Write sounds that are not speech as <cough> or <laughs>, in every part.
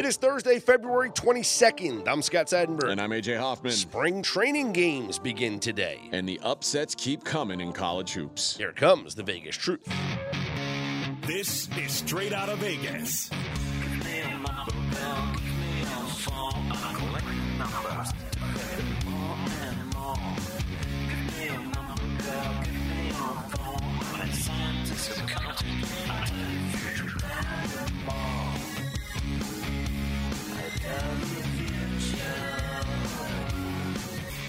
It is Thursday, February 22nd. I'm Scott Seidenberg. And I'm AJ Hoffman. Spring training games begin today. And the upsets keep coming in college hoops. Here comes the Vegas Truth. This is straight out of Vegas.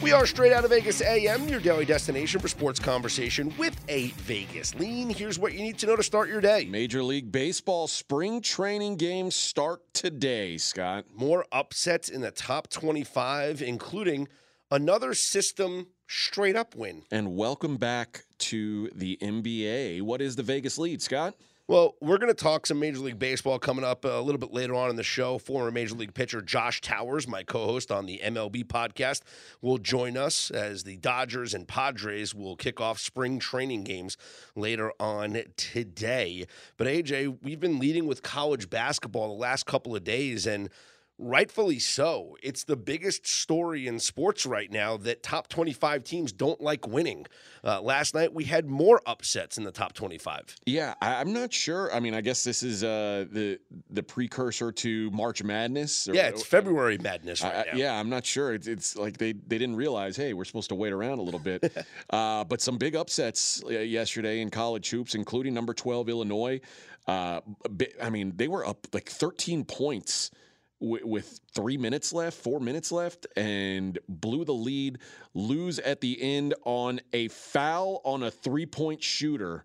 We are straight out of Vegas AM, your daily destination for sports conversation with a Vegas lean. Here's what you need to know to start your day. Major League Baseball spring training games start today, Scott. More upsets in the top 25, including another system straight up win. And welcome back to the NBA. What is the Vegas lead, Scott? Well, we're going to talk some Major League Baseball coming up uh, a little bit later on in the show. Former Major League pitcher Josh Towers, my co host on the MLB podcast, will join us as the Dodgers and Padres will kick off spring training games later on today. But AJ, we've been leading with college basketball the last couple of days, and rightfully so. It's the biggest story in sports right now that top 25 teams don't like winning. Uh, last night we had more upsets in the top 25. Yeah, I, am not sure. I mean, I guess this is uh, the the precursor to March Madness. Or, yeah, it's February Madness right I, yeah, I'm not sure. It's, it's, like they they didn't realize, hey, we're supposed to wait around a little bit. <laughs> uh, but some big upsets uh, yesterday in college hoops, including number 12 Illinois. Uh, I mean, they were up like 13 points with three minutes left, four minutes left, and blew the lead, lose at the end on a foul on a three point shooter.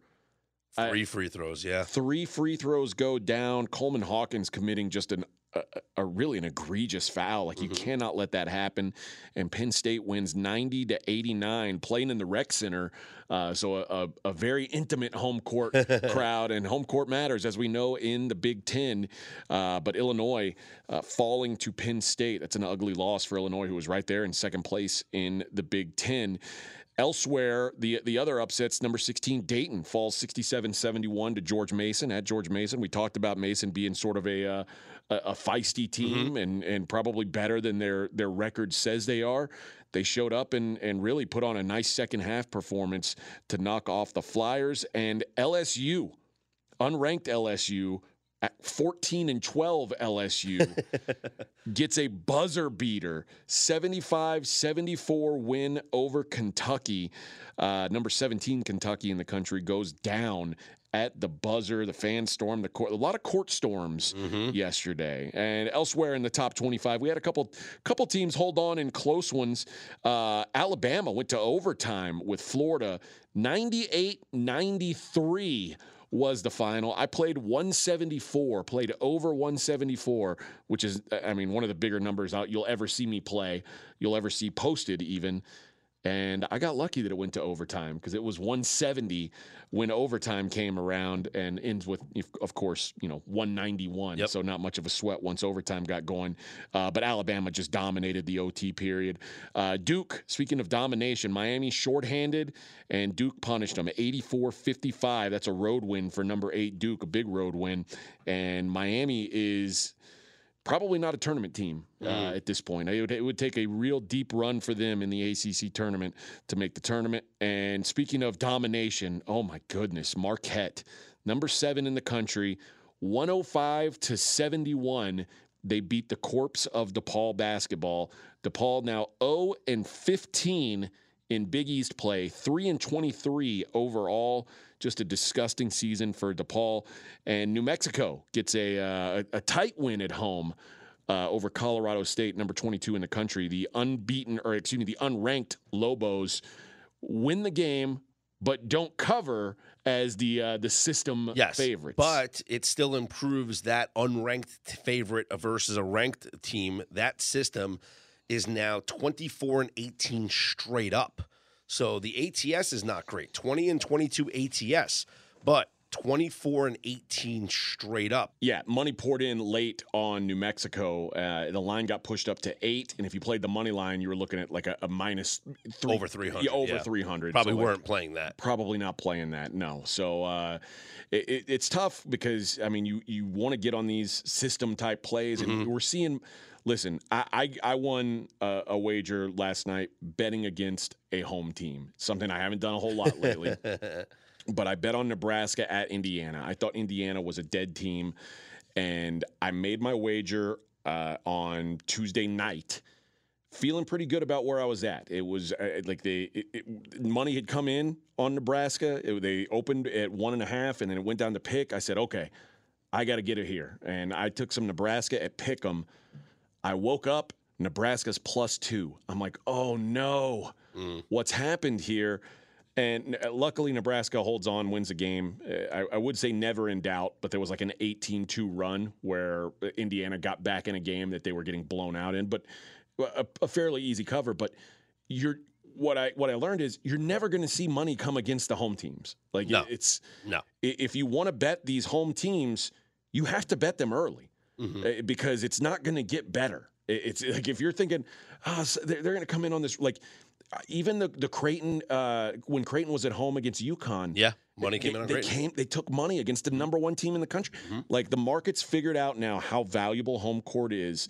Three free throws, yeah. Three free throws go down. Coleman Hawkins committing just an a, a, really an egregious foul. Like you mm-hmm. cannot let that happen. And Penn State wins 90 to 89, playing in the rec center. Uh, so a, a, very intimate home court <laughs> crowd, and home court matters, as we know in the Big Ten. Uh, but Illinois uh, falling to Penn State. That's an ugly loss for Illinois, who was right there in second place in the Big Ten. Elsewhere, the the other upsets, number 16, Dayton falls 67-71 to George Mason at George Mason. We talked about Mason being sort of a uh, a, feisty team mm-hmm. and and probably better than their their record says they are. They showed up and and really put on a nice second half performance to knock off the Flyers and LSU, unranked LSU. At 14 and 12 LSU <laughs> gets a buzzer beater 75 74 win over Kentucky. Uh, number 17 Kentucky in the country goes down at the buzzer. The fans stormed the court. A lot of court storms mm-hmm. yesterday, and elsewhere in the top 25, we had a couple couple teams hold on in close ones. Uh, Alabama went to overtime with Florida, 98-93 was the final. I played 174, played over 174, which is, I mean, one of the bigger numbers out you'll ever see me play, you'll ever see posted even. And I got lucky that it went to overtime because it was 170 when overtime came around and ends with, of course, you know, 191. Yep. So not much of a sweat once overtime got going. Uh, but Alabama just dominated the OT period. Uh, Duke, speaking of domination, Miami shorthanded and Duke punished them 84 55. That's a road win for number eight Duke, a big road win. And Miami is probably not a tournament team uh, mm. at this point. It would, it would, take a real deep run for them in the ACC tournament to make the tournament. And speaking of domination, oh my goodness, Marquette, number seven in the country, 105 to 71. They beat the corpse of DePaul basketball. DePaul now 0 and 15 in Big East play, 3 and 23 overall. Just a disgusting season for DePaul. And New Mexico gets a, uh, a, tight win at home uh, over Colorado State, number 22 in the country. The unbeaten, or excuse me, the unranked Lobos win the game, but don't cover as the uh, the system yes, favorites. But it still improves that unranked favorite versus a ranked team. That system is now 24 and 18 straight up. So the ATS is not great 20 and 22 ATS, but 24 and 18 straight up. Yeah, money poured in late on New Mexico. Uh, the line got pushed up to eight, and if you played the money line, you were looking at like a, a minus three, Over 300, Yeah, over yeah. 300. Probably So, weren't playing that. probably not playing that. No. So uh, it, it, it's tough because I mean you you want to get on these system type plays, and Mm-hmm. we're seeing. Listen, I I, I won a, a wager last night betting against a home team. Something I haven't done a whole lot lately. <laughs> but I bet on Nebraska at Indiana. I thought Indiana was a dead team, and I made my wager uh, on Tuesday night. Feeling pretty good about where I was at. It was uh, like they it, it, money had come in on Nebraska. It- they opened at one and a half, and then it went down to pick. I said, okay, I got to get it here, and I took some Nebraska at Pick'em. I woke up, Nebraska's plus two. I'm like, oh no, what's happened here? And uh, luckily, Nebraska holds on, wins the game. Uh, I, I would say never in doubt, but there was like an 18 2 run where uh, Indiana got back in a game that they were getting blown out in, but a, a fairly easy cover. But you're. What I what I learned is you're never going to see money come against the home teams. Like No. it- it's No. if you want to bet these home teams, you have to bet them early Mhm. uh, because it's not going to get better. It's like if you're thinking, oh, so they're, they're going to come in on this, like even the the Creighton uh, when Creighton was at home against UConn. Yeah. Money they- came in on they came. They took money against the number one team in the country. Mhm. Like the market's figured out now how valuable home court is,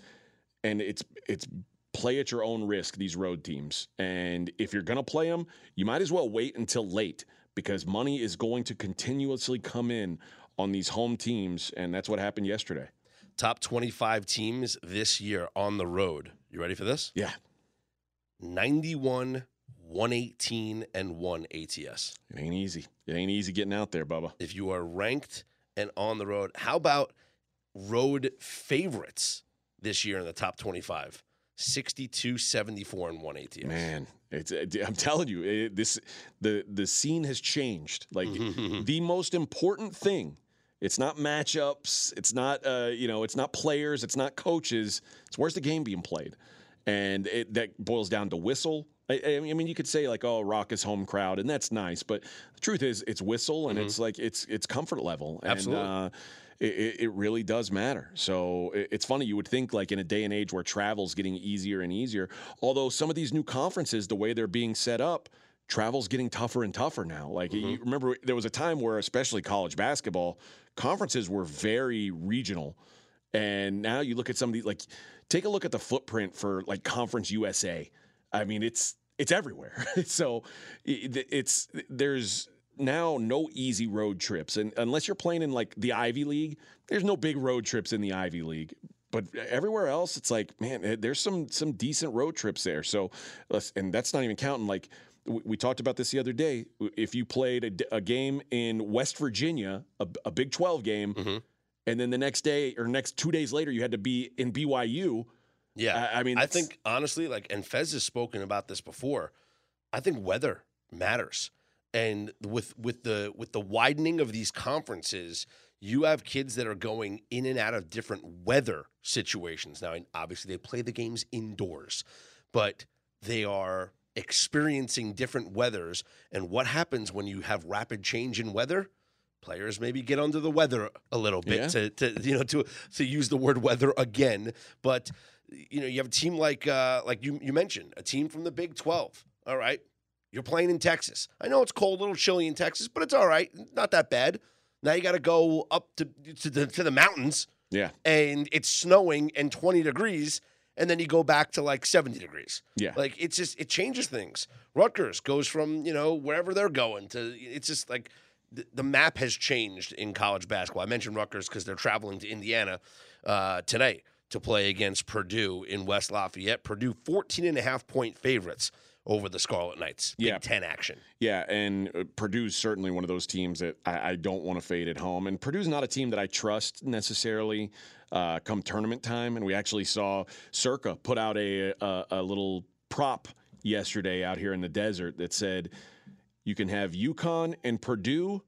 and it's it's play at your own risk. These road teams, and if you're going to play them, you might as well wait until late because money is going to continuously come in on these home teams, and that's what happened yesterday. Top 25 teams this year on the road. You ready for this? Yeah, 91, 118, and 1 ATS. it ain't easy. It ain't easy getting out there, Bubba. If you are ranked and on the road, how about road favorites this year in the top 25? 62, 74, and 1 ATS. Man, it's I'm telling you, it, this the the scene has changed. Like <laughs> the most important thing. It's not matchups. It's not uh, you know. It's not players. It's not coaches. It's where's the game being played, and it, that boils down to whistle. I, I mean, you could say like, "Oh, rock is home crowd," and that's nice, but the truth is, it's whistle, and it's like it's it's comfort level. And, Absolutely. Uh, it, it- really does matter. So it's funny. You would think like in a day and age where travel's getting easier and easier. Although some of these new conferences, the way they're being set up, travel's getting tougher and tougher now. Like you remember, there was a time where, especially college basketball, conferences were very regional, and now you look at some of these. Like, take a look at the footprint for like Conference USA. I mean, it's it's everywhere. <laughs> so it, it's there's now no easy road trips, and unless you're playing in like the Ivy League, there's no big road trips in the Ivy League. But everywhere else, it's like, man, eh, there's some some decent road trips there. So, and that's not even counting like we talked about this the other day. If you played a game in West Virginia, a, a Big 12 game, Mhm. And then the next day or next two days later, you had to be in BYU. Yeah. I, I mean, I think honestly, like, and Fez has spoken about this before. I think weather matters, and with with the with the widening of these conferences, you have kids that are going in and out of different weather situations. Now, and obviously, they play the games indoors, but they are experiencing different weathers. And what happens when you have rapid change in weather? Players maybe get under the weather a little bit Yeah. to, to you know to to use the word weather again, but you know, you have a team like uh, like you you mentioned, a team from the Big Twelve. All right, you're playing in Texas. I know it's cold, a little chilly in Texas, but it's all right, not that bad. Now you got to go up to to the to the mountains, yeah, and it's snowing and 20 degrees, and then you go back to like 70 degrees. yeah. Like it's just it changes things. Rutgers goes from you know wherever they're going to it's just like the, the map has changed in college basketball. I mentioned Rutgers because they're traveling to Indiana uh, today to play against Purdue in West Lafayette. Purdue 14 and a half point favorites over the Scarlet Knights. Big Yeah. 10 action. Yeah, and uh, Purdue's certainly one of those teams that I, I don't want to fade at home. And Purdue's not a team that I trust necessarily uh, come tournament time. And we actually saw Circa put out a, a a little prop yesterday out here in the desert that said you can have UConn and Purdue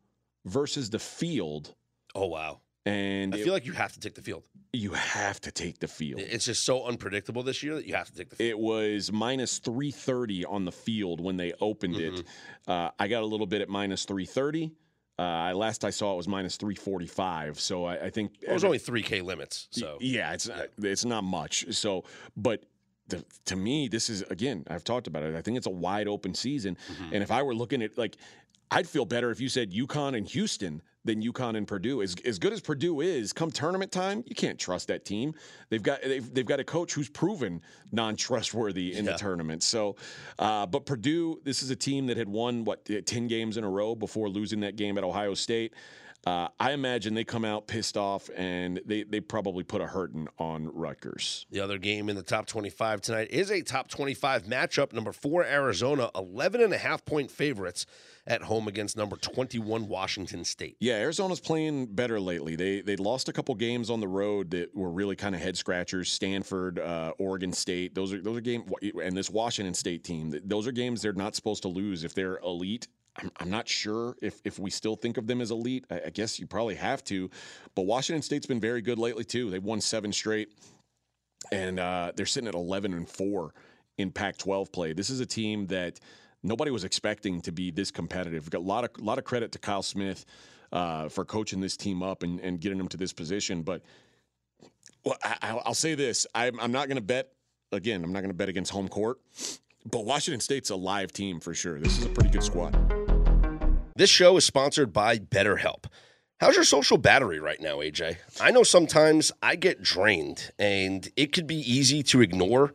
versus the field, Oh wow. and I it- feel like you have to take the field. you have to take the field. It's just so unpredictable this year that you have to take the field. It was minus 330 on the field when they opened it. Mm-hmm. Uh, I got a little bit at minus 330. Uh, last I saw it was minus 345. So I, I think It was only three K limits. So yeah, it's not, it's not much. So, but the, to me, this is again, I've talked about it. I think it's a wide open season, Mhm. and if I were looking at like, I'd feel better if you said UConn and Houston than UConn and Purdue. As as good as Purdue is, come tournament time, you can't trust that team. They've got they've, they've got a coach who's proven non trustworthy in Yeah. the tournament. So, uh, but Purdue, this is a team that had won what ten games in a row before losing that game at Ohio State. Uh, I imagine they come out pissed off and they, they probably put a hurting on Rutgers. The other game in the top 25 tonight is a top 25 matchup. Number four, Arizona, 11 and a half point favorites at home against number 21, Washington State. Yeah, Arizona's playing better lately. They they lost a couple games on the road that were really kind of head scratchers. Stanford, uh, Oregon State. Those are those are games, and this Washington State team. Those are games they're not supposed to lose if they're elite. I'm, I'm not sure if if we still think of them as elite. I, I guess you probably have to, but Washington State's been very good lately too. They've won seven straight, and uh, they're sitting at 11 and four in Pac-12 play. This is a team that nobody was expecting to be this competitive. Got a lot of lot of credit to Kyle Smith uh, for coaching this team up and, and getting them to this position. But well, I, I'll say this: I'm, I'm not going to bet again. I'm not going to bet against home court. But Washington State's a live team for sure. This is a pretty good squad. This show is sponsored by BetterHelp. How's your social battery right now, AJ? I know sometimes I get drained and it could be easy to ignore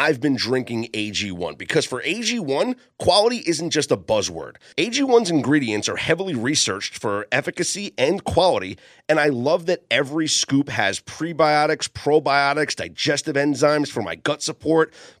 I've been drinking AG1 because for AG1, quality isn't just a buzzword. AG1's ingredients are heavily researched for efficacy and quality, and I love that every scoop has prebiotics, probiotics, digestive enzymes for my gut support,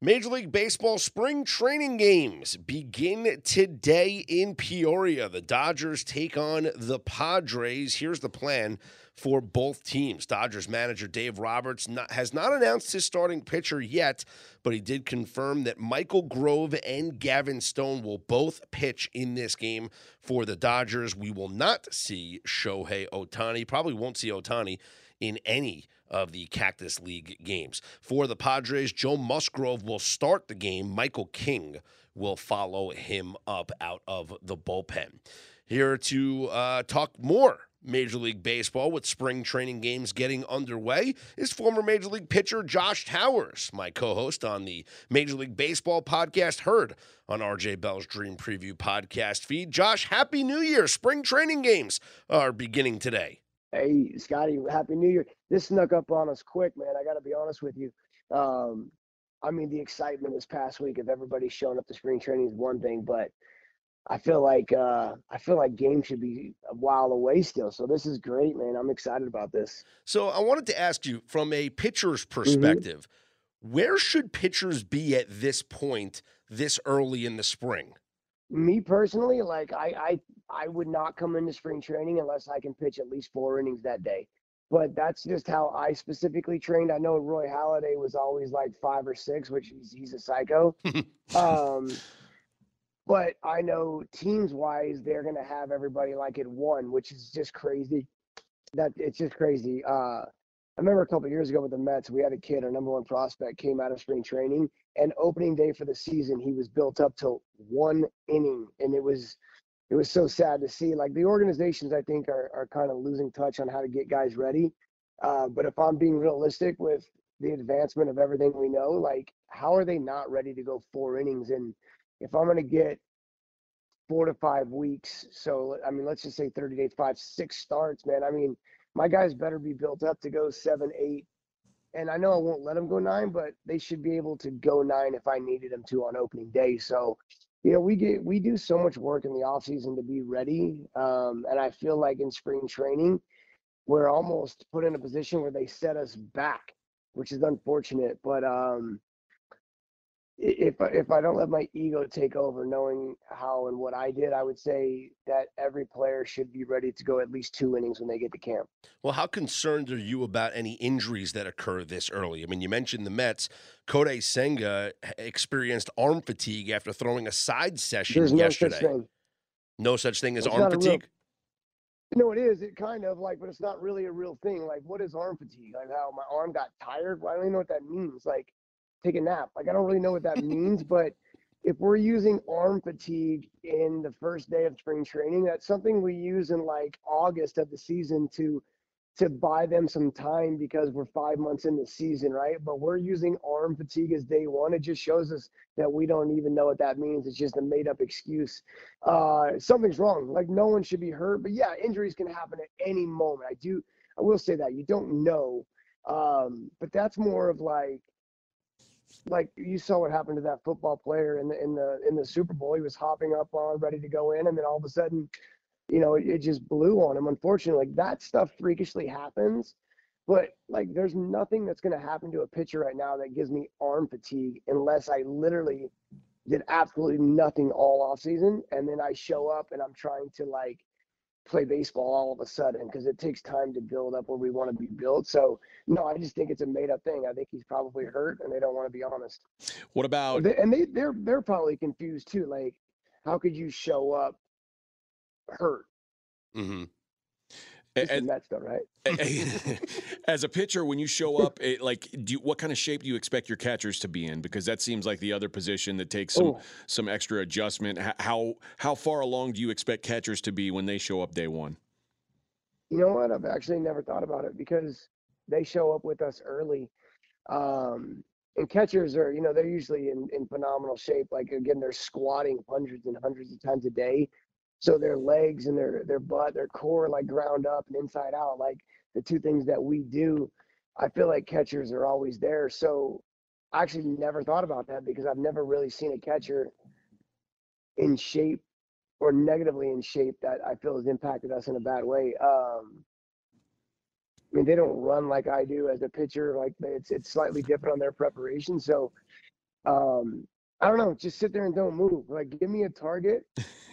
Major League Baseball spring training games begin today in Peoria. The Dodgers take on the Padres. Here's the plan for both teams. Dodgers manager Dave Roberts not, has not announced his starting pitcher yet, but he did confirm that Michael Grove and Gavin Stone will both pitch in this game for the Dodgers. We will not see Shohei Ohtani, probably won't see Ohtani in any of the Cactus League games. For the Padres, Joe Musgrove will start the game. Michael King will follow him up out of the bullpen. Here to uh, talk more Major League Baseball with spring training games getting underway is former Major League pitcher Josh Towers, my co host on the Major League Baseball podcast, heard on RJ Bell's Dream Preview podcast feed. Josh, Happy New Year! Spring training games are beginning today. Hey, Scotty, Happy New Year. This snuck up on us quick, man. I got to be honest with you. Um, I mean, the excitement this past week of everybody showing up to spring training is one thing, but I feel like uh, I feel like games should be a while away still. So this is great, man. I'm excited about this. So I wanted to ask you from a pitcher's Mm-hmm. perspective, where should pitchers be at this point, this early in the spring? Me personally, like I I I would not come into spring training unless I can pitch at least four innings that day. But that's just how I specifically trained. I know Roy Halladay was always like five or six, which he's he's a psycho. <laughs> um, but I know teams wise, they're gonna have everybody like at one, which is just crazy. That it's just crazy. Uh, I remember a couple years ago with the Mets, we had a kid, our number one prospect, came out of spring training, and opening day for the season, he was built up to one inning, and it was it was so sad to see. Like the organizations, I think, are are kind of losing touch on how to get guys ready. Uh, but if I'm being realistic with the advancement of everything we know, like how are they not ready to go four innings? And if I'm going to get four to five weeks, so I mean, let's just say 30 days, five, six starts, man. I mean, my guys better be built up to go seven, eight. And I know I won't let them go nine, but they should be able to go nine if I needed them to on opening day. So, you know, we get we do so much work in the off season to be ready. Um, and I feel like in spring training, we're almost put in a position where they set us back, which is unfortunate. But um, if I- if I don't let my ego take over, knowing how and what I did, I would say that every player should be ready to go at least two innings when they get to camp. Well, how concerned are you about any injuries that occur this early? I mean, you mentioned the Mets. Kodai Senga experienced arm fatigue after throwing a side session There's no yesterday. such thing. No such thing as It's arm not a real- fatigue. No, it is. It kind of like, but it's not really a real thing. Like, what is arm fatigue? Like, how my arm got tired? Well, I don't even know what that means. Like, take a nap. Like, I don't really know what that <laughs> means. But if we're using arm fatigue in the first day of spring training, that's something we use in like August of the season to to buy them some time because we're five months in the season, right? But we're using arm fatigue as day one. It just shows us that we don't even know what that means. It's just a made up excuse. Uh, something's wrong. Like no one should be hurt. But yeah, injuries can happen at any moment. I do. I will say that you don't know. Um, but that's more of like, like you saw what happened to that football player in the in the in the Super Bowl. He was hopping up on ready to go in, and then all of a sudden, you know, it, it just blew on him. Unfortunately, like that stuff freakishly happens. But like, there's nothing that's going to happen to a pitcher right now that gives me arm fatigue unless I literally did absolutely nothing all off season, and then I show up and I'm trying to like play baseball all of a sudden because it takes time to build up where we want to be built. So no, I just think it's a made up thing. I think he's probably hurt, and they don't want to be honest. What about and they they're they're probably confused too. Like, how could you show up hurt? hmm the and- Mets, though, right? <laughs> as a pitcher when you show up? It, like, do you, what kind of shape do you expect your catchers to be in? Because that seems like the other position that takes some Oh. some extra adjustment. How how far along do you expect catchers to be when they show up day one? You know what? I've actually never thought about it because they show up with us early. Um, and catchers are, you know, they're usually in, in phenomenal shape. Like again, they're squatting hundreds and hundreds of times a day. So their legs and their their butt, their core like ground up and inside out, like the two things that we do. I feel like catchers are always there. So I actually never thought about that because I've never really seen a catcher in shape or negatively in shape that I feel has impacted us in a bad way. Um, I mean, they don't run like I do as a pitcher. Like it's it's slightly different on their preparation. So, um, I don't know. Just sit there and don't move. Like, give me a target,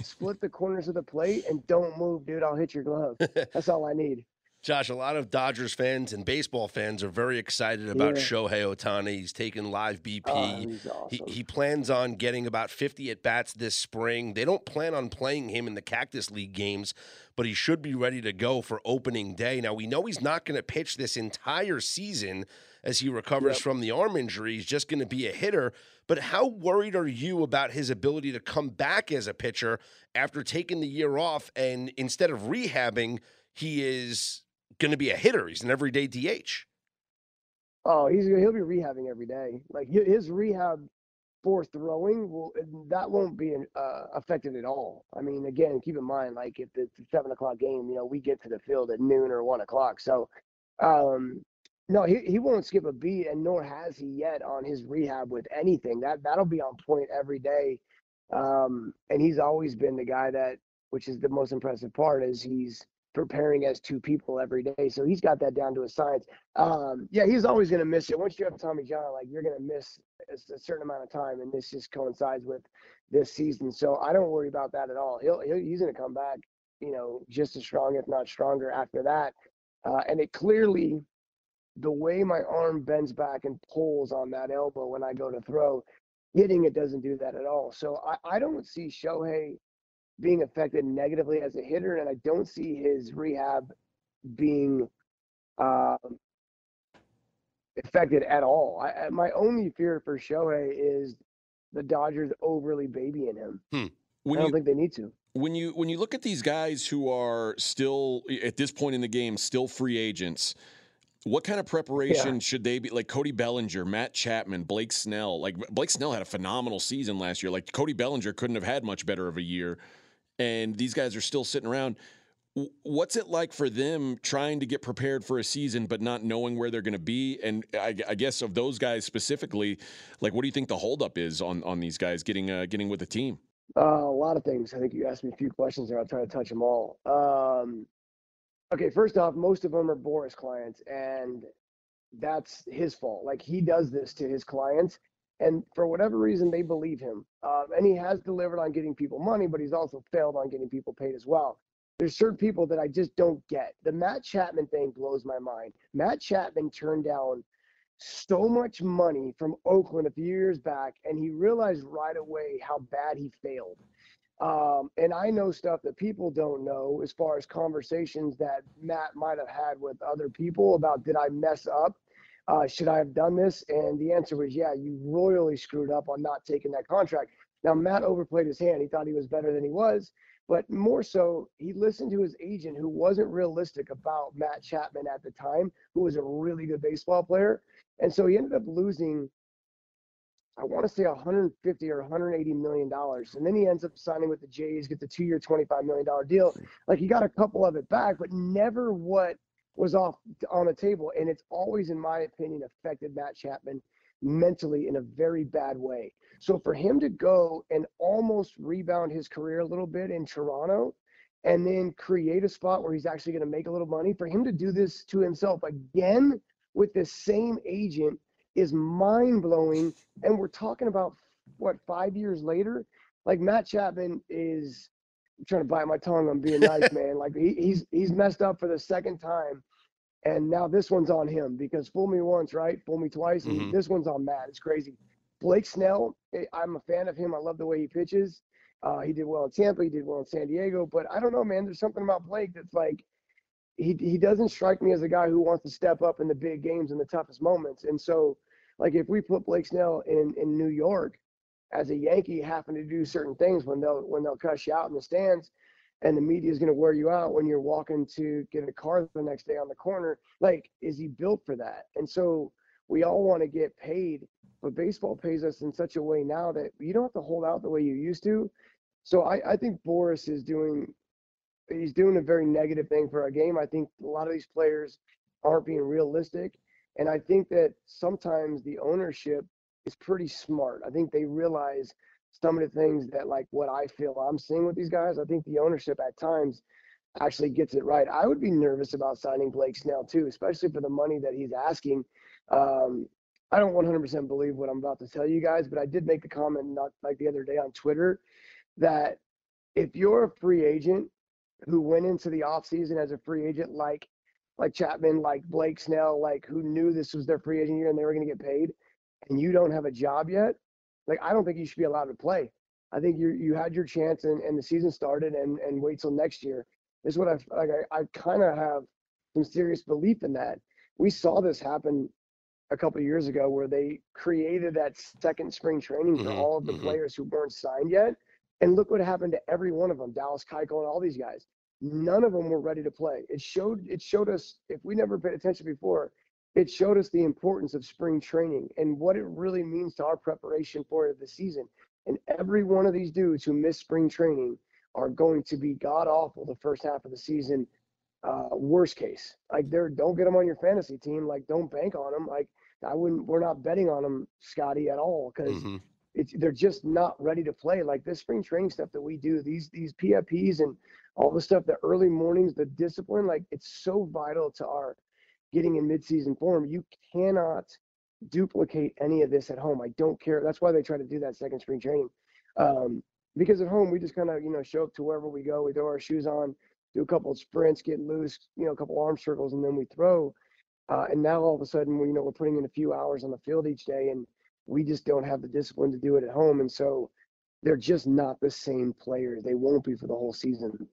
split the corners of the plate, and don't move, dude. I'll hit your glove. That's all I need. <laughs> Josh, a lot of Dodgers fans and baseball fans are very excited about Yeah. Shohei Ohtani. He's taken live BP. Oh, he's He, he plans on getting about 50 at bats this spring. They don't plan on playing him in the Cactus League games, but he should be ready to go for opening day. Now, we know he's not going to pitch this entire season as he recovers Yep. from the arm injury. He's just going to be a hitter. But how worried are you about his ability to come back as a pitcher after taking the year off and instead of rehabbing, he is going to be a hitter? He's an everyday DH. Oh, he's he'll be rehabbing every day. Like his rehab for throwing will that won't be uh, affected at all. I mean, again, keep in mind, like if it's a seven o'clock game, you know, we get to the field at noon or one o'clock. So, um, no, he he won't skip a beat, and nor has he yet on his rehab with anything. That that'll be on point every day. Um, and he's always been the guy that, which is the most impressive part, is he's preparing as two people every day. So he's got that down to a science. Um, yeah, he's always going to miss it. Once you have Tommy John, like you're going to miss a, a, certain amount of time, and this just coincides with this season. So I don't worry about that at all. He'll, he'll he's going to come back, you know, just as strong, if not stronger, after that. Uh, and it clearly, the way my arm bends back and pulls on that elbow when I go to throw, hitting it doesn't do that at all. So I, I don't see Shohei being affected negatively as a hitter, and I don't see his rehab being uh, affected at all. I, my only fear for Shohei is the Dodgers overly babying him. Hmm. I don't you, think they need to. When you when you look at these guys who are still at this point in the game still free agents, what kind of preparation yeah. should they be? Like Cody Bellinger, Matt Chapman, Blake Snell. Like Blake Snell had a phenomenal season last year. Like Cody Bellinger couldn't have had much better of a year, and these guys are still sitting around. What's it like for them trying to get prepared for a season but not knowing where they're going to be? And I, I, guess of those guys specifically, like what do you think the holdup is on on these guys getting uh, getting with the team? Uh, a lot of things. I think you asked me a few questions there. I'll try to touch them all. Um, okay, first off, most of them are Boras clients, and that's his fault. Like he does this to his clients, and for whatever reason, they believe him. Um, and he has delivered on getting people money, but he's also failed on getting people paid as well. There's certain people that I just don't get. The Matt Chapman thing blows my mind. Matt Chapman turned down so much money from Oakland a few years back, and he realized right away how bad he failed. Um, and I know stuff that people don't know as far as conversations that Matt might have had with other people about did I mess up? Uh, should I have done this? And the answer was, yeah, you royally screwed up on not taking that contract. Now, Matt overplayed his hand. He thought he was better than he was, but more so, he listened to his agent who wasn't realistic about Matt Chapman at the time, who was a really good baseball player. And so he ended up losing I want to say 150 or 180 million dollars, and then he ends up signing with the Jays, gets a two-year, 25 million dollar deal. Like he got a couple of it back, but never what was off on the table. And it's always, in my opinion, affected Matt Chapman mentally in a very bad way. So for him to go and almost rebound his career a little bit in Toronto, and then create a spot where he's actually going to make a little money, for him to do this to himself again with the same agent is mind blowing. And we're talking about what five years later, like Matt Chapman is I'm trying to bite my tongue on being nice, <laughs> man. Like he, he's he's messed up for the second time, and now this one's on him because fool me once, right? Fool me twice, and mm-hmm. this one's on Matt. It's crazy. Blake Snell, eh, I'm a fan of him. I love the way he pitches. Uh, he did well in Tampa. He did well in San Diego. But I don't know, man. There's something about Blake that's like he he doesn't strike me as a guy who wants to step up in the big games in the toughest moments. And so like if we put Blake Snell in in New York as a Yankee, having to do certain things when they'll when they'll cuss you out in the stands, and the media is going to wear you out when you're walking to get a car the next day on the corner. Like, is he built for that? And so we all want to get paid, but baseball pays us in such a way now that you don't have to hold out the way you used to. So I, I think Boras is doing he's doing a very negative thing for our game. I think a lot of these players aren't being realistic and I think that sometimes the ownership is pretty smart. I think they realize some of the things that like what I feel I'm seeing with these guys. I think the ownership at times actually gets it right. I would be nervous about signing Blake Snell too, especially for the money that he's asking. Um, I don't 100% believe what I'm about to tell you guys, but I did make the comment not like the other day on Twitter that if you're a free agent who went into the offseason as a free agent like like Chapman, like Blake Snell, like who knew this was their free agent year and they were going to get paid, and you don't have a job yet, like I don't think you should be allowed to play. I think you you had your chance and, and the season started and and wait till next year. This is what I like. I, I kind of have some serious belief in that. We saw this happen a couple years ago where they created that second spring training for mm-hmm, all of the mm-hmm. players who weren't signed yet. And look what happened to every one of them, Dallas Keuchel and all these guys none of them were ready to play. It showed it showed us if we never paid attention before, it showed us the importance of spring training and what it really means to our preparation for the season. And every one of these dudes who miss spring training are going to be god awful the first half of the season. Uh, worst case, like they're don't get them on your fantasy team. Like don't bank on them. Like I wouldn't. We're not betting on them, Scotty, at all because. Mm-hmm it's they're just not ready to play. Like this spring training stuff that we do, these these PFPs and all the stuff, the early mornings, the discipline, like it's so vital to our getting in midseason form. You cannot duplicate any of this at home. I don't care. That's why they try to do that second spring training. Um, because at home we just kind of you know show up to wherever we go, we throw our shoes on, do a couple of sprints, get loose, you know, a couple arm circles, and then we throw. Uh, and now all of a sudden, we you know we're putting in a few hours on the field each day, and we just don't have the discipline to do it at home. And so they're just not the same players. They won't be for the whole season.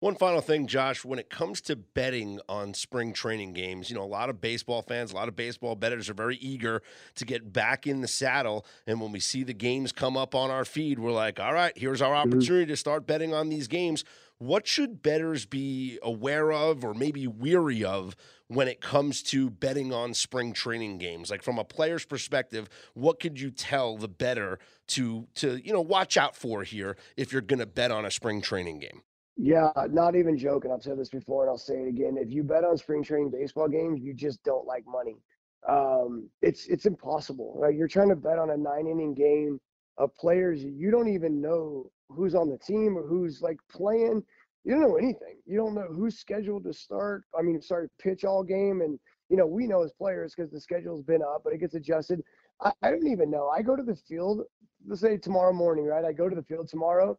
One final thing, Josh, when it comes to betting on spring training games, you know, a lot of baseball fans, a lot of baseball bettors are very eager to get back in the saddle. And when we see the games come up on our feed, we're like, all right, here's our mm-hmm. opportunity mm-hmm. to start betting on these games. What should bettors be aware of or maybe weary of when it comes to betting on spring training games? Like from a player's perspective, what could you tell the better to to, you know, watch out for here if you're going to bet on a spring training game? Yeah, not even joking. I've said this before and I'll say it again. If you bet on spring training baseball games, you just don't like money. Um, it's it's impossible. Right? You're trying to bet on a nine inning game of players you don't even know who's on the team or who's like playing. You don't know anything. You don't know who's scheduled to start. I mean, sorry, pitch all game. And you know, we know as players because the schedule's been up, but it gets adjusted. I, I don't even know. I go to the field, let's say tomorrow morning, right? I go to the field tomorrow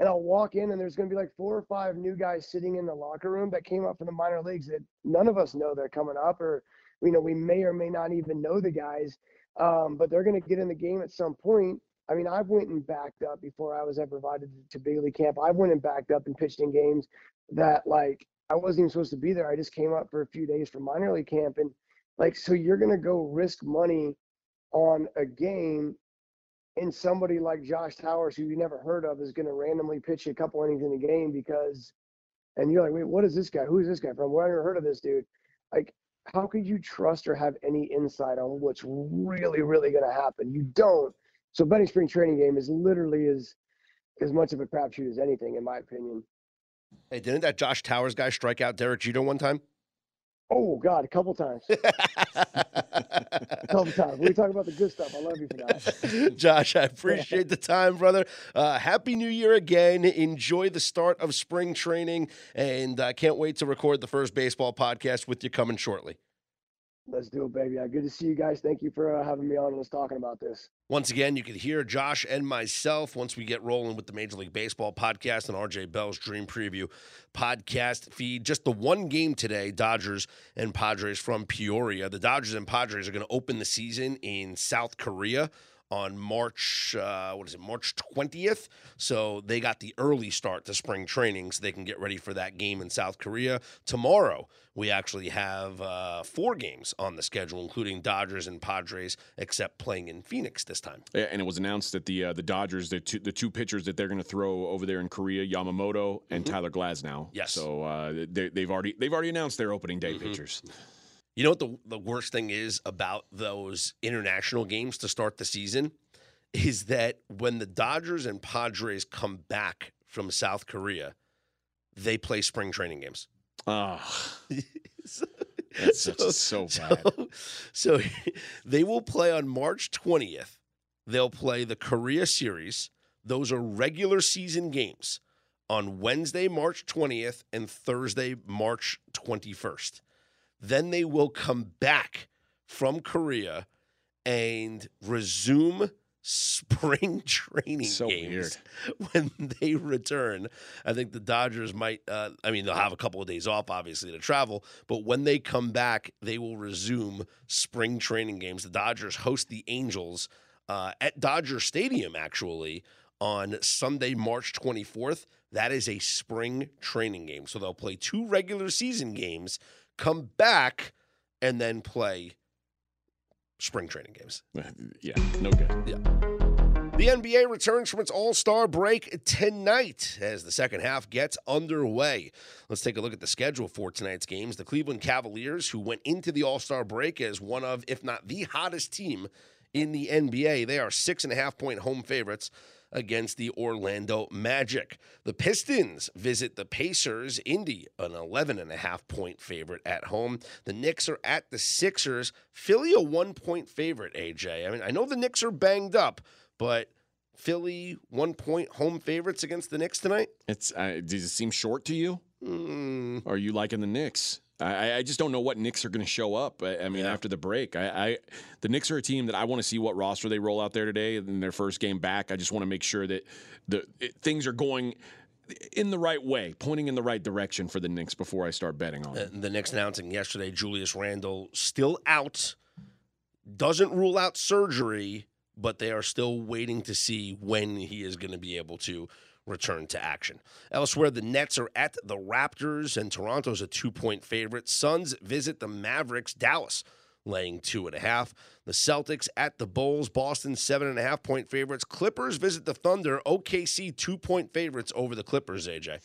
and I'll walk in and there's going to be like four or five new guys sitting in the locker room that came up from the minor leagues that none of us know they're coming up or you know we may or may not even know the guys um, but they're going to get in the game at some point i mean i've went and backed up before i was ever invited to big league camp i went and backed up and pitched in games that like i wasn't even supposed to be there i just came up for a few days for minor league camp and like so you're to go risk money on a game and somebody like Josh Towers, who you never heard of, is to randomly pitch a couple innings in a game because, and you're like, wait, what is this guy? Who is this guy from? Well, I never heard of this dude. Like, how could you trust or have any insight on what's really, really to happen? You don't. So betting spring training game is literally as as much of a crapshoot as anything, in my opinion. Hey, didn't that Josh Towers guy strike out Derek Jeter one time? Oh God, a couple times. a couple times. We talk about the good stuff. I love you for that. <laughs> Josh, I appreciate the time, brother. Uh, happy New Year again. Enjoy the start of spring training, and I uh, can't wait to record the first baseball podcast with you coming shortly. Let's do it, baby. Good to see you guys. Thank you for uh, having me on and us talking about this. Once again, you can hear Josh and myself once we get rolling with the Major League Baseball podcast and RJ Bell's Dream Preview podcast feed. Just the one game today, Dodgers and Padres from Peoria. The Dodgers and Padres are going to open the season in South Korea on March, uh, what is it, March 20th. So they got the early start to spring training so they can get ready for that game in South Korea. Tomorrow, we actually have uh, four games on the schedule, including Dodgers and Padres, except playing in Phoenix this time. Yeah, and it was announced that the uh, the Dodgers, the two, the two pitchers that they're going to throw over there in Korea, Yamamoto and mm-hmm. Tyler Glasnow. Yes. So uh, they, have already they've already announced their opening day mm-hmm. pitchers. You know what the, the worst thing is about those international games to start the season? Is that when the Dodgers and Padres come back from South Korea, they play spring training games. Oh. <laughs> so, That's so, so bad. <laughs> So, so <laughs> they will play on March 20th. They'll play the Korea series. Those are regular season games on Wednesday, March 20th and Thursday, March 21st. Then they will come back from Korea and resume spring <laughs> training so games weird. <laughs> when they return. I think the Dodgers might, uh, I mean, they'll have a couple of days off, obviously, to travel, but when they come back, they will resume spring training games. The Dodgers host the Angels uh, at Dodger Stadium, actually, on Sunday, March 24th. That is a spring training game. So they'll play two regular season games come back, and then play spring training games. <laughs> Yeah, no good. Yeah. The NBA returns from its All Star break tonight as the second half gets underway. Let's take a look at the schedule for tonight's games. The Cleveland Cavaliers, who went into the All Star break as one of, if not the hottest team in the NBA, they are six and a half point home favorites against the Orlando Magic. The Pistons visit the Pacers. Indy, an 11 and a half point favorite at home. The Knicks are at the Sixers. Philly, a one point favorite, AJ. I mean, I know the Knicks are banged up, but Philly one point home favorites against the Knicks tonight. It's uh, does it seem short to you? Mm, are you liking the Knicks? I, I just don't know what Knicks are going to show up. I, I mean, Yeah. after the break, I, I the Knicks are a team that I want to see what roster they roll out there today in their first game back. I just want to make sure that the it, things are going in the right way, pointing in the right direction for the Knicks before I start betting on Uh, them. the Knicks announcing yesterday Julius Randle still out. Doesn't rule out surgery, but they are still waiting to see when he is going to be able to return to action. Elsewhere, the Nets are at the Raptors, and Toronto's a two point favorite. Suns visit the Mavericks, Dallas laying two and a half. The Celtics at the Bulls, Boston seven and a half point favorites. Clippers visit the Thunder, OKC two point favorites over the Clippers, AJ.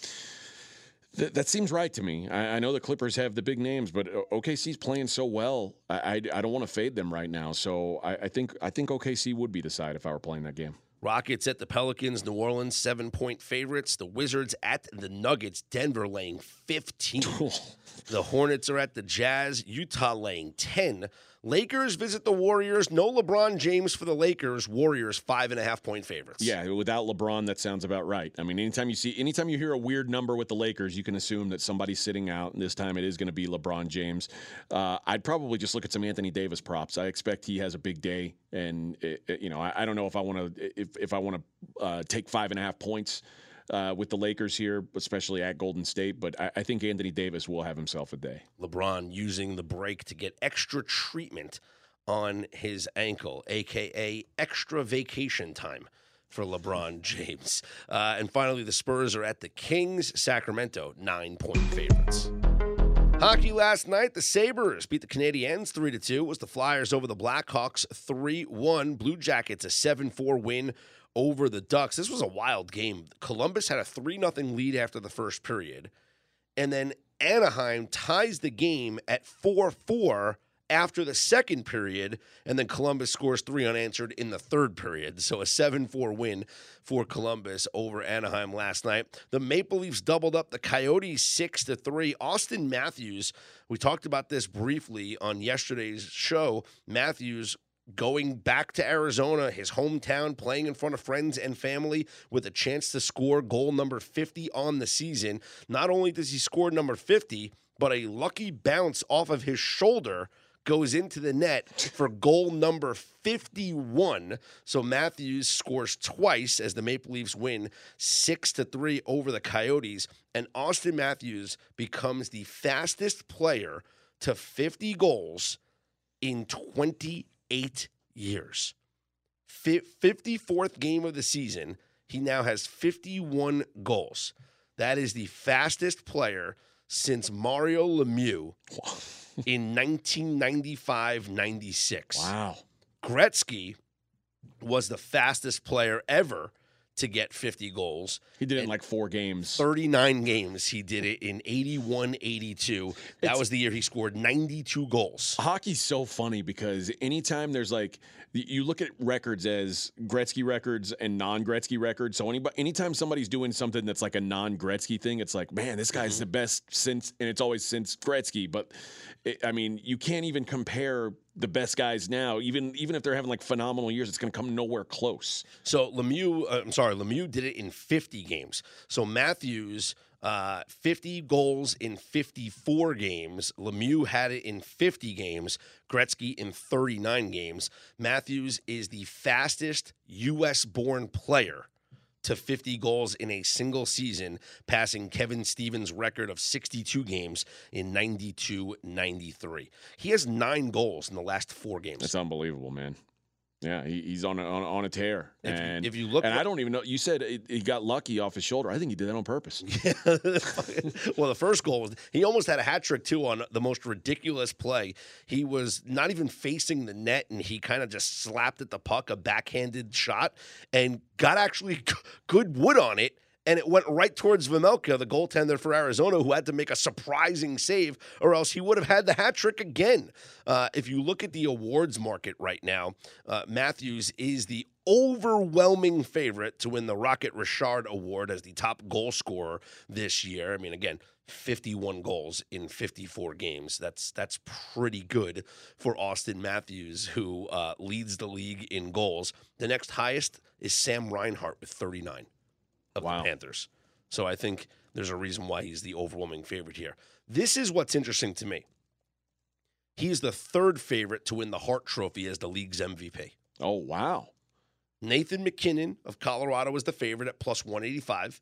Th- that seems right to me. I, I know the Clippers have the big names, but uh, O- OKC's playing so well. I, I, I don't want to fade them right now. So I, I think I think OKC would be the side if I were playing that game. Rockets at the Pelicans, New Orleans seven point favorites. The Wizards at the Nuggets, Denver laying 15. <laughs> the Hornets are at the Jazz, Utah laying 10. Lakers visit the Warriors. No LeBron James for the Lakers. Warriors five and a half point favorites. Yeah, without LeBron, that sounds about right. I mean, anytime you see, anytime you hear a weird number with the Lakers, you can assume that somebody's sitting out, and this time it is going to be LeBron James. Uh, I'd probably just look at some Anthony Davis props. I expect he has a big day, and it, it- you know, I, I don't know if I want to, if if I want to uh, take five and a half points. Uh, with the Lakers here, especially at Golden State, but I, I think Anthony Davis will have himself a day. LeBron using the break to get extra treatment on his ankle, aka extra vacation time for LeBron <laughs> James. Uh, and finally, the Spurs are at the Kings, Sacramento, nine point favorites. Hockey last night, the Sabres beat the Canadiens 3 to 2. It was the Flyers over the Blackhawks 3 1. Blue Jackets a 7 4 win over the Ducks. This was a wild game. Columbus had a 3 0 lead after the first period. And then Anaheim ties the game at 4 4 after the second period. And then Columbus scores three unanswered in the third period. So a 7 4 win for Columbus over Anaheim last night. The Maple Leafs doubled up the Coyotes 6 to 3. Auston Matthews, we talked about this briefly on yesterday's show. Matthews going back to Arizona, his hometown, playing in front of friends and family with a chance to score goal number 50 on the season. Not only does he score number 50, but a lucky bounce off of his shoulder goes into the net for goal number 51. So Matthews scores twice as the Maple Leafs win 6 to 3 over the Coyotes and Auston Matthews becomes the fastest player to 50 goals in 28 years. Fi 54th game of the season, he now has 51 goals. That is the fastest player since Mario Lemieux in 1995 96. Wow. Gretzky was the fastest player ever to get 50 goals. He did it in like four games. 39 games. He did it in 81 82. That It's- was the year he scored 92 goals. Hockey's so funny because anytime there's like you look at records as Gretzky records and non-Gretzky records. So anybody, anytime somebody's doing something that's like a non-Gretzky thing, it's like, man, this guy's mm-hmm. the best since, and it's always since Gretzky. But I mean, you can't even compare the best guys now. Even even if they're having like phenomenal years, it's going to come nowhere close. So Lemieux, uh, I'm sorry, Lemieux did it in 50 games. So Matthews, uh, 50 goals in 54 games. Lemieux had it in 50 games. Gretzky in 39 games. Matthews is the fastest U.S. born player to 50 goals in a single season, passing Kevin Stevens' record of 62 games in 92 93. He has nine goals in the last four games. It's unbelievable, man. Yeah, he, he's on a, on, a, on a tear. If you- and if you look and I don't even know. You said it, he got lucky off his shoulder. I think he did that on purpose. <laughs> Yeah. <laughs> well, the first goal was he almost had a hat trick too on the most ridiculous play. He was not even facing the net, and he kind of just slapped at the puck, a backhanded shot, and got actually <laughs> good wood on it. And it went right towards Vejmelka, the goaltender for Arizona, who had to make a surprising save, or else he would have had the hat trick again. Uh, if you look at the awards market right now, uh, Matthews is the overwhelming favorite to win the Rocket Richard Award as the top goal scorer this year. I mean, again, 51 goals in 54 games. That's that's pretty good for Auston Matthews, who uh, leads the league in goals. The next highest is Sam Reinhart with 39 of Wow. the Panthers. So I think there's a reason why he's the overwhelming favorite here. This is what's interesting to me. He's the third favorite to win the Hart Trophy as the league's MVP. Oh wow. Nathan MacKinnon of Colorado is the favorite at plus 185.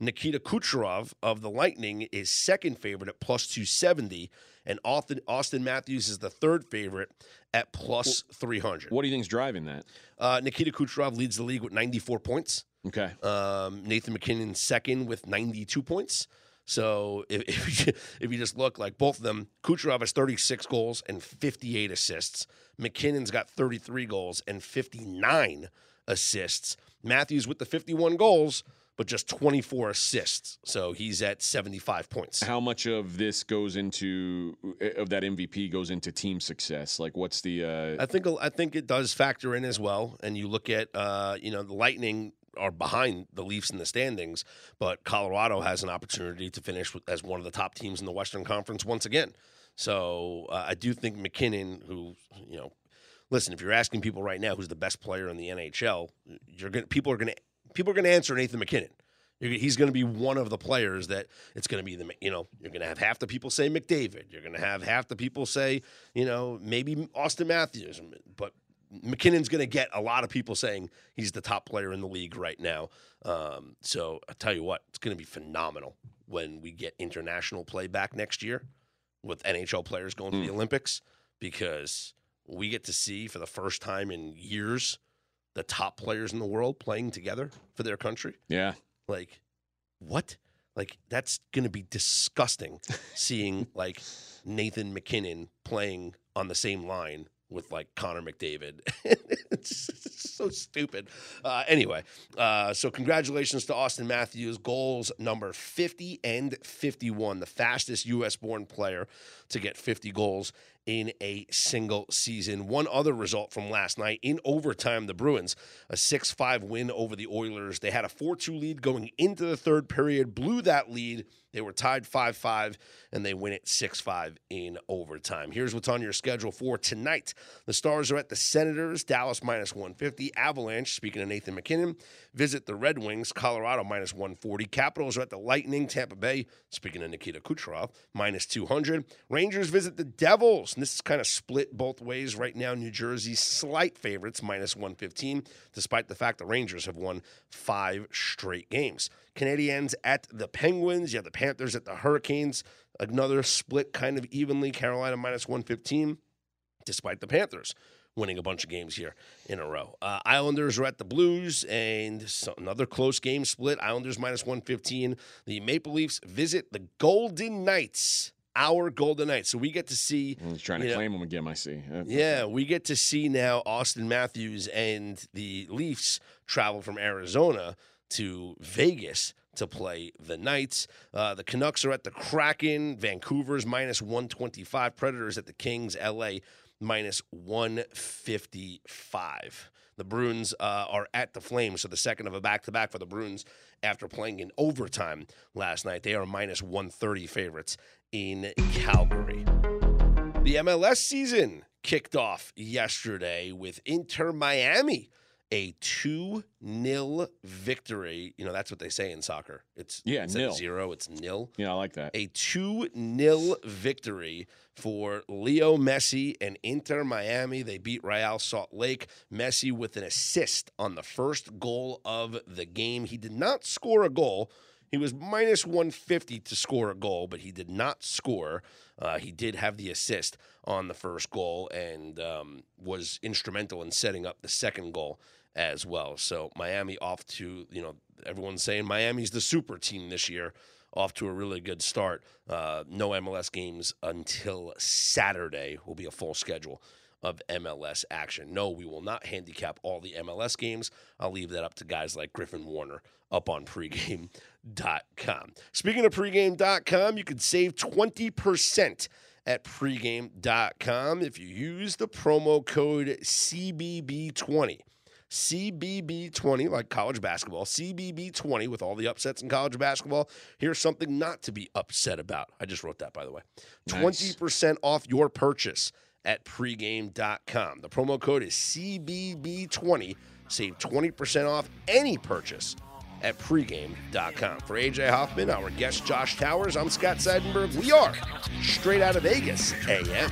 Nikita Kucherov of the Lightning is second favorite at plus 270. And Auston, Auston Matthews is the third favorite at plus 300. What do you think is driving that? Uh, Nikita Kucherov leads the league with 94 points. Okay. Um, Nathan MacKinnon second with 92 points. So if, <laughs> if, you, if you just look like both of them, Kucherov has 36 goals and 58 assists. MacKinnon's got 33 goals and 59 assists. Matthews with the 51 goals, but just 24 assists. So he's at 75 points. How much of this goes into of that MVP goes into team success? Like, what's the? Uh, I think I think it does factor in as well. And you look at uh, you know the Lightning are behind the Leafs in the standings, but Colorado has an opportunity to finish as one of the top teams in the Western Conference once again. So uh, I do think MacKinnon, who you know, listen, if you're asking people right now who's the best player in the NHL, you're gonna people are gonna people are gonna answer Nathan MacKinnon. He's going to be one of the players that it's going to be the you know you're going to have half the people say McDavid. You're going to have half the people say you know maybe Auston Matthews, but MacKinnon's going to get a lot of people saying he's the top player in the league right now. Um, so I tell you what, it's going to be phenomenal when we get international play back next year with NHL players going to the Olympics because we get to see for the first time in years the top players in the world playing together for their country. yeah. Like, what? Like, that's going to be disgusting <laughs> seeing like Nathan MacKinnon playing on the same line with like Connor McDavid. <laughs> it's so stupid. Uh, anyway, uh, so congratulations to Auston Matthews. Goals number 50 and 51, the fastest U.S. born player to get 50 goals in a single season. One other result from last night in overtime, the Bruins, a 6 5 win over the Oilers. They had a 4 2 lead going into the third period, blew that lead. They were tied 5 5, and they win it 6 5 in overtime. Here's what's on your schedule for tonight. The Stars are at the Senators, Dallas minus 150. Avalanche, speaking of Nathan MacKinnon, visit the Red Wings, Colorado minus 140. Capitals are at the Lightning, Tampa Bay, speaking of Nikita Kucherov, minus 200. Rangers visit the Devils, and this is kind of split both ways right now. New Jersey, slight favorites, minus 115, despite the fact the Rangers have won five straight games. Canadiens at the Penguins. You have the Panthers at the Hurricanes. Another split kind of evenly. Carolina minus 115, despite the Panthers winning a bunch of games here in a row. Uh, Islanders are at the Blues, and so another close game split. Islanders minus 115. The Maple Leafs visit the Golden Knights. Our Golden Knights. So we get to see He's trying to know, claim them again. I see. Yeah, we get to see now Auston Matthews and the Leafs travel from Arizona to Vegas to play the Knights. Uh, the Canucks are at the Kraken. Vancouver's minus 125. Predators at the Kings. LA minus 155. The Bruins uh, are at the Flames, so the second of a back to back for the Bruins after playing in overtime last night. They are minus 130 favorites in Calgary. The MLS season kicked off yesterday with Inter Miami, a 2 0 victory. You know, that's what they say in soccer. It's Yeah, nil. zero, it's nil. Yeah, I like that. A 2 0 victory for Leo Messi and Inter Miami. They beat Real Salt Lake. Messi with an assist on the first goal of the game. He did not score a goal. He was minus 150 to score a goal, but he did not score. Uh, he did have the assist on the first goal and um, was instrumental in setting up the second goal as well. So Miami off to, you know, everyone's saying Miami's the super team this year, off to a really good start. Uh, no MLS games until Saturday will be a full schedule of MLS action. No, we will not handicap all the MLS games. I'll leave that up to guys like Griffin Warner up on pregame.com. Speaking of pregame.com, you can save 20% at pregame.com if you use the promo code CBB20. CBB20, like college basketball, CBB20 with all the upsets in college basketball. Here's something not to be upset about. I just wrote that, by the way. Nice. 20% off your purchase at pregame.com. The promo code is CBB20. Save 20% off any purchase at pregame.com. For AJ Hoffman, our guest Josh Towers, I'm Scott Seidenberg. We are straight out of Vegas AM.